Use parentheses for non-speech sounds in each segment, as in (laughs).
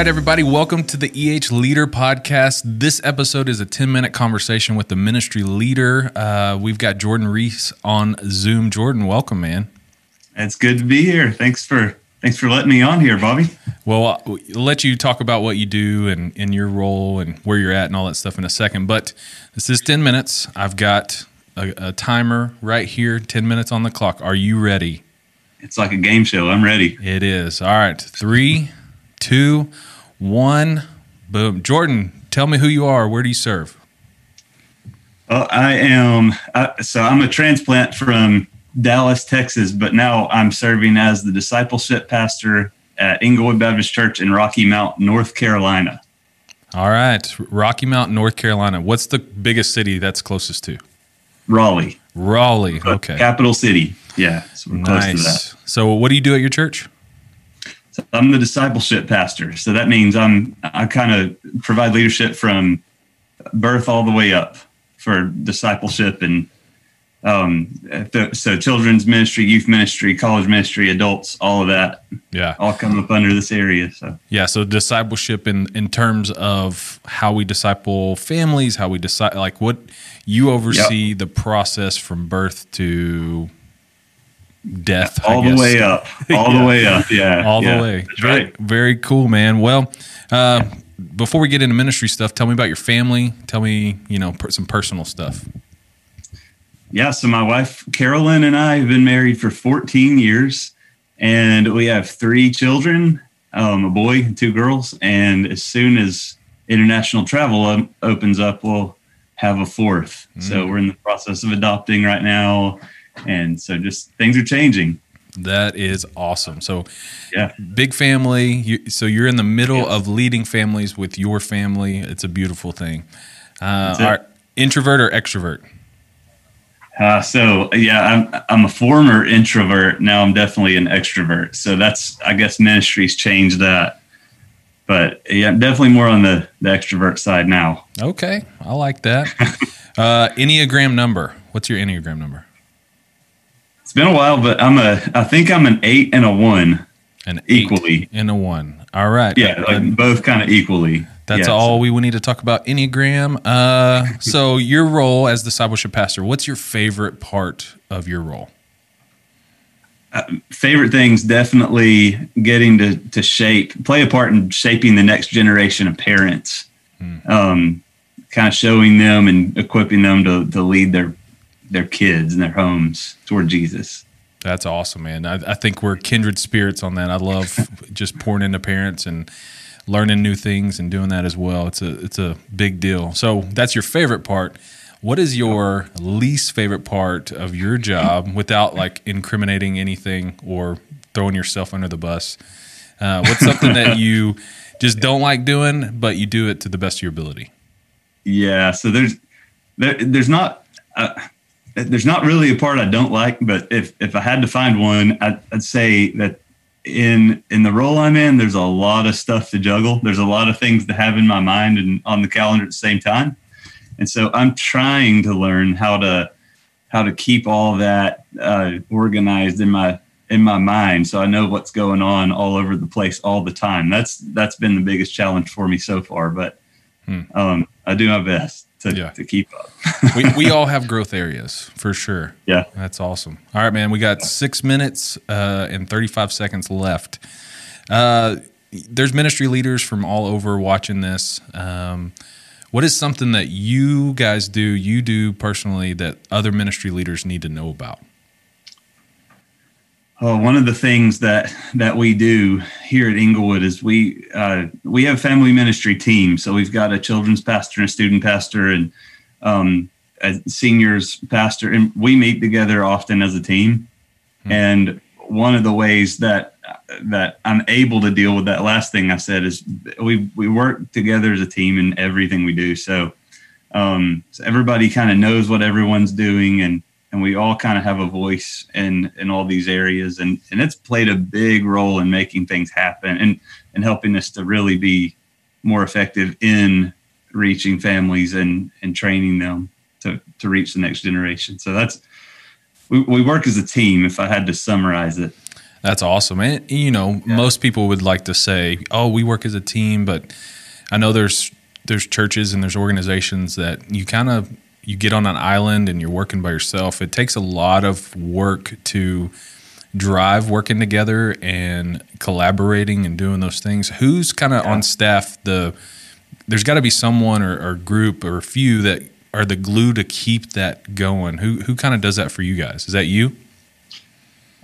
right, everybody, welcome to the EH Leader Podcast. This episode is a 10 minute conversation with the ministry leader. Uh, we've got Jordan Reese on Zoom. Jordan, welcome, man. It's good to be here. Thanks for thanks for letting me on here, Bobby. Well, I'll let you talk about what you do and in your role and where you're at and all that stuff in a second. But this is 10 minutes. I've got a, a timer right here, 10 minutes on the clock. Are you ready? It's like a game show. I'm ready. It is. All right. Three, two, one. Boom. Jordan, tell me who you are. Where do you serve? Well, I am. Uh, so I'm a transplant from Dallas, Texas, but now I'm serving as the discipleship pastor at Englewood Baptist Church in Rocky Mount, North Carolina. All right. Rocky Mount, North Carolina. What's the biggest city that's closest to? Raleigh. Raleigh. Okay. Capital city. Yeah. So we're close to Nice. So, what do you do at your church? So I'm the discipleship pastor. So that means I'm I kind of provide leadership from birth all the way up for discipleship and um so children's ministry, youth ministry, college ministry, adults, all of that Yeah. all come up under this area. So Yeah. So, discipleship in, in terms of how we disciple families, how we decide, like what you oversee the process from birth to death. All the way up, (laughs) all Yeah. the way up. Yeah, all yeah, the way. That's very, right. very cool, man. Well, uh, before we get into ministry stuff, tell me about your family. Tell me, you know, per- some personal stuff. Yeah. So my wife Carolyn and I have been married for 14 years, and we have three children: um, a boy and two girls. And as soon as international travel um, opens up, we'll have a fourth. So we're in the process of adopting right now, and so just things are changing. That is awesome. So, Yeah. big family. You, so you're in the middle Yeah. of leading families with your family. It's a beautiful thing. Uh, are- introvert or extrovert? Uh, so yeah, I'm I'm a former introvert. Now I'm definitely an extrovert. So that's I guess ministries changed that. But yeah, I'm definitely more on the the extrovert side now. Okay, I like that. (laughs) uh, Enneagram number. What's your Enneagram number? It's been a while, but I'm a I think I'm an eight and a one. An eight Equally. and a one. All right. Yeah, like both kind of equally. That's Yeah, all we need to talk about Enneagram. Uh, so, your role as the discipleship pastor, what's your favorite part of your role? favorite things definitely getting to to shape play a part in shaping the next generation of parents um, kind of showing them and equipping them to, to lead their their kids and their homes toward jesus That's awesome, man. I, I think we're kindred spirits on that. I love (laughs) just pouring into parents and learning new things and doing that as well. It's a it's a big deal. So that's your favorite part. What is your least favorite part of your job without like incriminating anything or throwing yourself under the bus? Uh, what's something that you just don't like doing, but you do it to the best of your ability? yeah so there's there, there's not uh, there's not really a part i don't like but if if i had to find one I'd, I'd say that in in the role i'm in there's a lot of stuff to juggle. There's a lot of things to have in my mind and on the calendar at the same time. And so i'm trying to learn how to how to keep all that uh, organized in my in my mind so i know what's going on all over the place all the time. That's that's been the biggest challenge for me so far but Hmm. um, i do my best to, Yeah. to keep up (laughs) we, we all have (laughs) growth areas for sure. yeah That's awesome. All right, man. We got six minutes uh, and 35 seconds left. Uh, there's ministry leaders from all over watching this. Um, what is something that you guys do, you do personally, that other ministry leaders need to know about? Oh, one of the things that that we do here at Englewood is we uh, we have family ministry team. So we've got a children's pastor and a student pastor and um, a seniors pastor, and we meet together often as a team. And one of the ways that that I'm able to deal with that last thing I said is we we work together as a team in everything we do. So, um, so everybody kind of knows what everyone's doing and and we all kind of have a voice in in all these areas and and it's played a big role in making things happen and and helping us to really be more effective in reaching families and and training them to to reach the next generation so that's we, we work as a team if i had to summarize it That's awesome. And you know, yeah. most people would like to say, "Oh, we work as a team," but I know there's there's churches and there's organizations that you kind of you get on an island and you're working by yourself. It takes a lot of work to drive working together and collaborating and doing those things. Who's kind of yeah. on staff? The there's got to be someone or, or group or a few that are the glue to keep that going. Who who kind of does that for you guys? Is that you?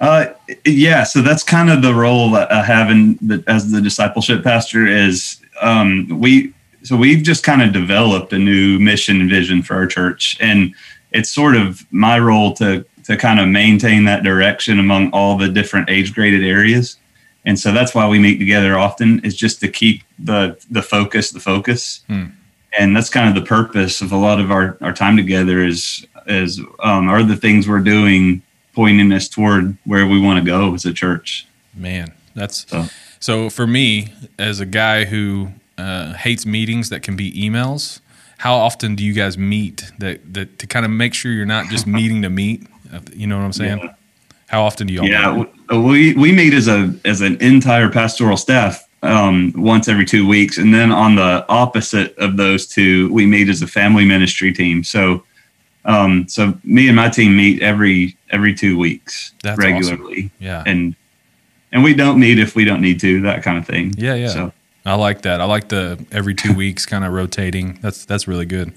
Uh, yeah. So that's kind of the role that I have in the, as the discipleship pastor. Is um, we so we've just kind of developed a new mission and vision for our church, and it's sort of my role to to kind of maintain that direction among all the different age graded areas. And so that's why we meet together often is just to keep the the focus the focus. Hmm. And that's kind of the purpose of a lot of our, our time together is is um, are the things we're doing pointing us toward where we want to go as a church. Man, that's so, so for me as a guy who uh, hates meetings that can be emails. How often do you guys meet that, that to kind of make sure you're not just (laughs) meeting to meet? You know what I'm saying? Yeah. How often do you? All Yeah, we we meet as a as an entire pastoral staff um, once every two weeks, and then on the opposite of those two, we meet as a family ministry team. So, um, so me and my team meet every every two weeks That's regularly. Awesome. Yeah, and and we don't meet if we don't need to, that kind of thing. Yeah, yeah. So I like that. I like the every two (laughs) weeks kind of rotating. That's that's really good.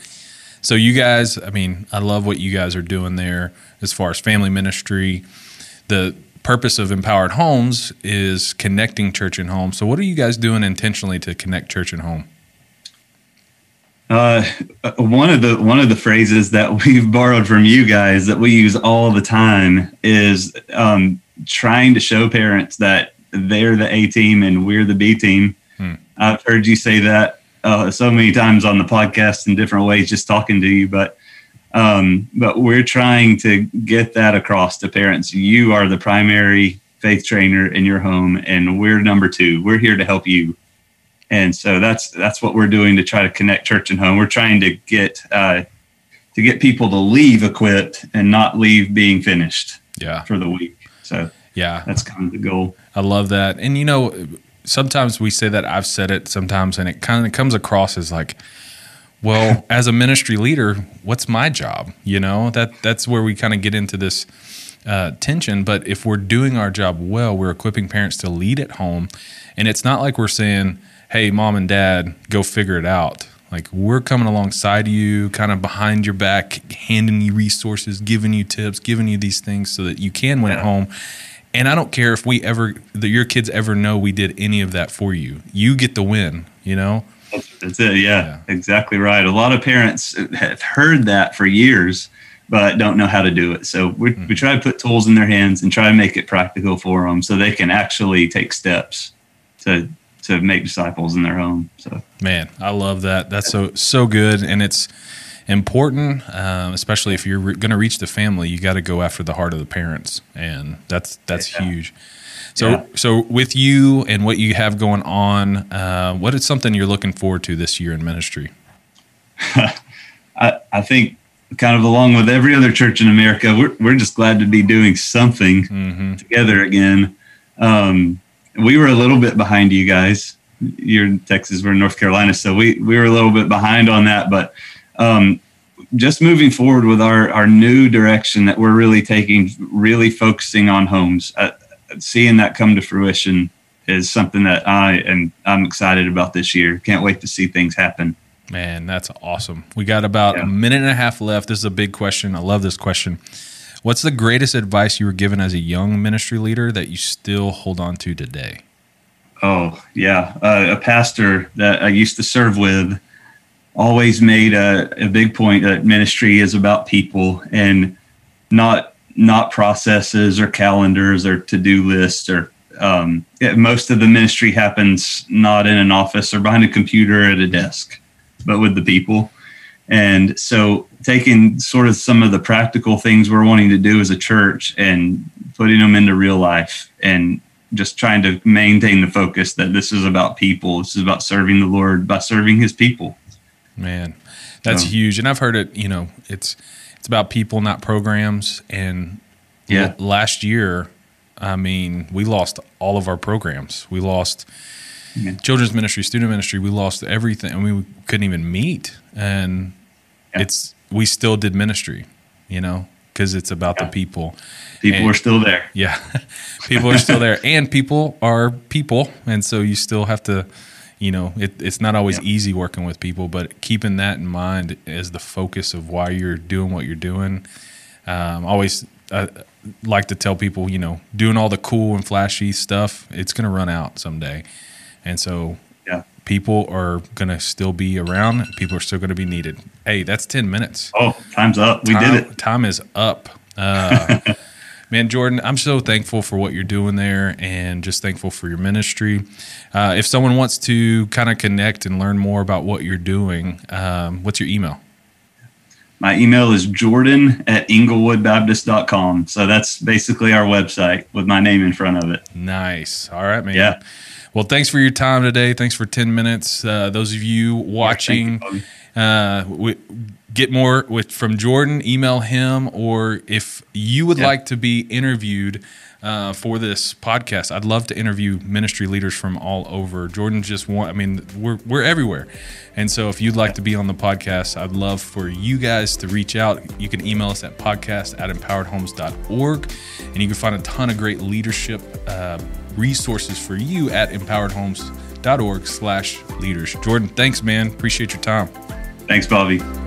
So you guys, I mean, I love what you guys are doing there as far as family ministry. The purpose of Empowered Homes is connecting church and home. So what are you guys doing intentionally to connect church and home? Uh, one of the one of the phrases that (laughs) we've borrowed from you guys that we use all the time is um, trying to show parents that they're the A team and we're the B team. I've heard you say that uh, so many times on the podcast in different ways, just talking to you. But um, but we're trying to get that across to parents. You are the primary faith trainer in your home, and we're number two. We're here to help you. And so that's that's what we're doing to try to connect church and home. We're trying to get uh, to get people to leave equipped and not leave being finished. Yeah. For the week. So yeah, that's kind of the goal. I love that. And you know, sometimes we say that I've said it sometimes, and it kind of comes across as like, well, (laughs) as a ministry leader, what's my job? You know, that that's where we kind of get into this uh, tension. But if we're doing our job well, we're equipping parents to lead at home, and it's not like we're saying, "Hey, mom and dad, go figure it out." Like we're coming alongside you, kind of behind your back, handing you resources, giving you tips, giving you these things so that you can win yeah. at home. And I don't care if we ever, that your kids ever know we did any of that for you. You get the win, you know? That's, it. Yeah, yeah, exactly right. A lot of parents have heard that for years, but don't know how to do it. So we, mm-hmm. we try to put tools in their hands and try to make it practical for them so they can actually take steps to to make disciples in their home. So man, I love that. That's so so good, and it's important, um, especially if you're re- going to reach the family. You got to go after the heart of the parents, and that's that's yeah. huge. So, yeah. so with you and what you have going on, uh, what is something you're looking forward to this year in ministry? (laughs) I, I, think, kind of along with every other church in America, we're we're just glad to be doing something mm-hmm. together again. Um, we were a little bit behind you guys. You're in Texas, we're in North Carolina, so we we were a little bit behind on that, but um, just moving forward with our, our new direction that we're really taking, really focusing on homes, uh, seeing that come to fruition is something that I am I'm excited about this year. Can't wait to see things happen. Man, that's awesome. We got about yeah. a minute and a half left. This is a big question. I love this question. What's the greatest advice you were given as a young ministry leader that you still hold on to today? Oh, yeah. Uh, a pastor that I used to serve with always made a, a big point that ministry is about people and not not processes or calendars or to-do lists or um, it, most of the ministry happens not in an office or behind a computer at a desk but with the people. And so taking sort of some of the practical things we're wanting to do as a church and putting them into real life and just trying to maintain the focus that this is about people this is about serving the lord by serving his people Man, that's huge. And I've heard it. You know, it's it's about people, not programs. And yeah, l- last year, I mean, we lost all of our programs. We lost yeah. children's ministry, student ministry. We lost everything. I mean, we couldn't even meet, and yeah. it's we still did ministry, you know, because it's about yeah. the people. People and, are still there. Yeah, (laughs) people are still there, and people are people, and so you still have to. You know, it, it's not always easy working with people, but keeping that in mind as the focus of why you're doing what you're doing. Um, always I like to tell people, you know, doing all the cool and flashy stuff, it's going to run out someday. And so yeah. people are going to still be around. People are still going to be needed. Hey, that's 10 minutes. Oh, time's up. We time, did it. Time is up. Uh, (laughs) man, Jordan, I'm so thankful for what you're doing there and just thankful for your ministry. Uh, if someone wants to kind of connect and learn more about what you're doing, um, what's your email? My email is jordan at englewoodbaptist.com. So that's basically our website with my name in front of it. Nice. All right, man. Yeah. Well, thanks for your time today. Thanks for 10 minutes. Uh, those of you watching, yeah, uh, we, get more with from Jordan, email him, or if you would yeah. like to be interviewed uh, for this podcast. I'd love to interview ministry leaders from all over. Jordan's just one. I mean, we're we're everywhere, and so if you'd like to be on the podcast, I'd love for you guys to reach out. You can email us at podcast at empoweredhomes.org, and you can find a ton of great leadership uh, resources for you at empoweredhomes.org slash leaders. Jordan, thanks, man. Appreciate your time. Thanks, Bobby.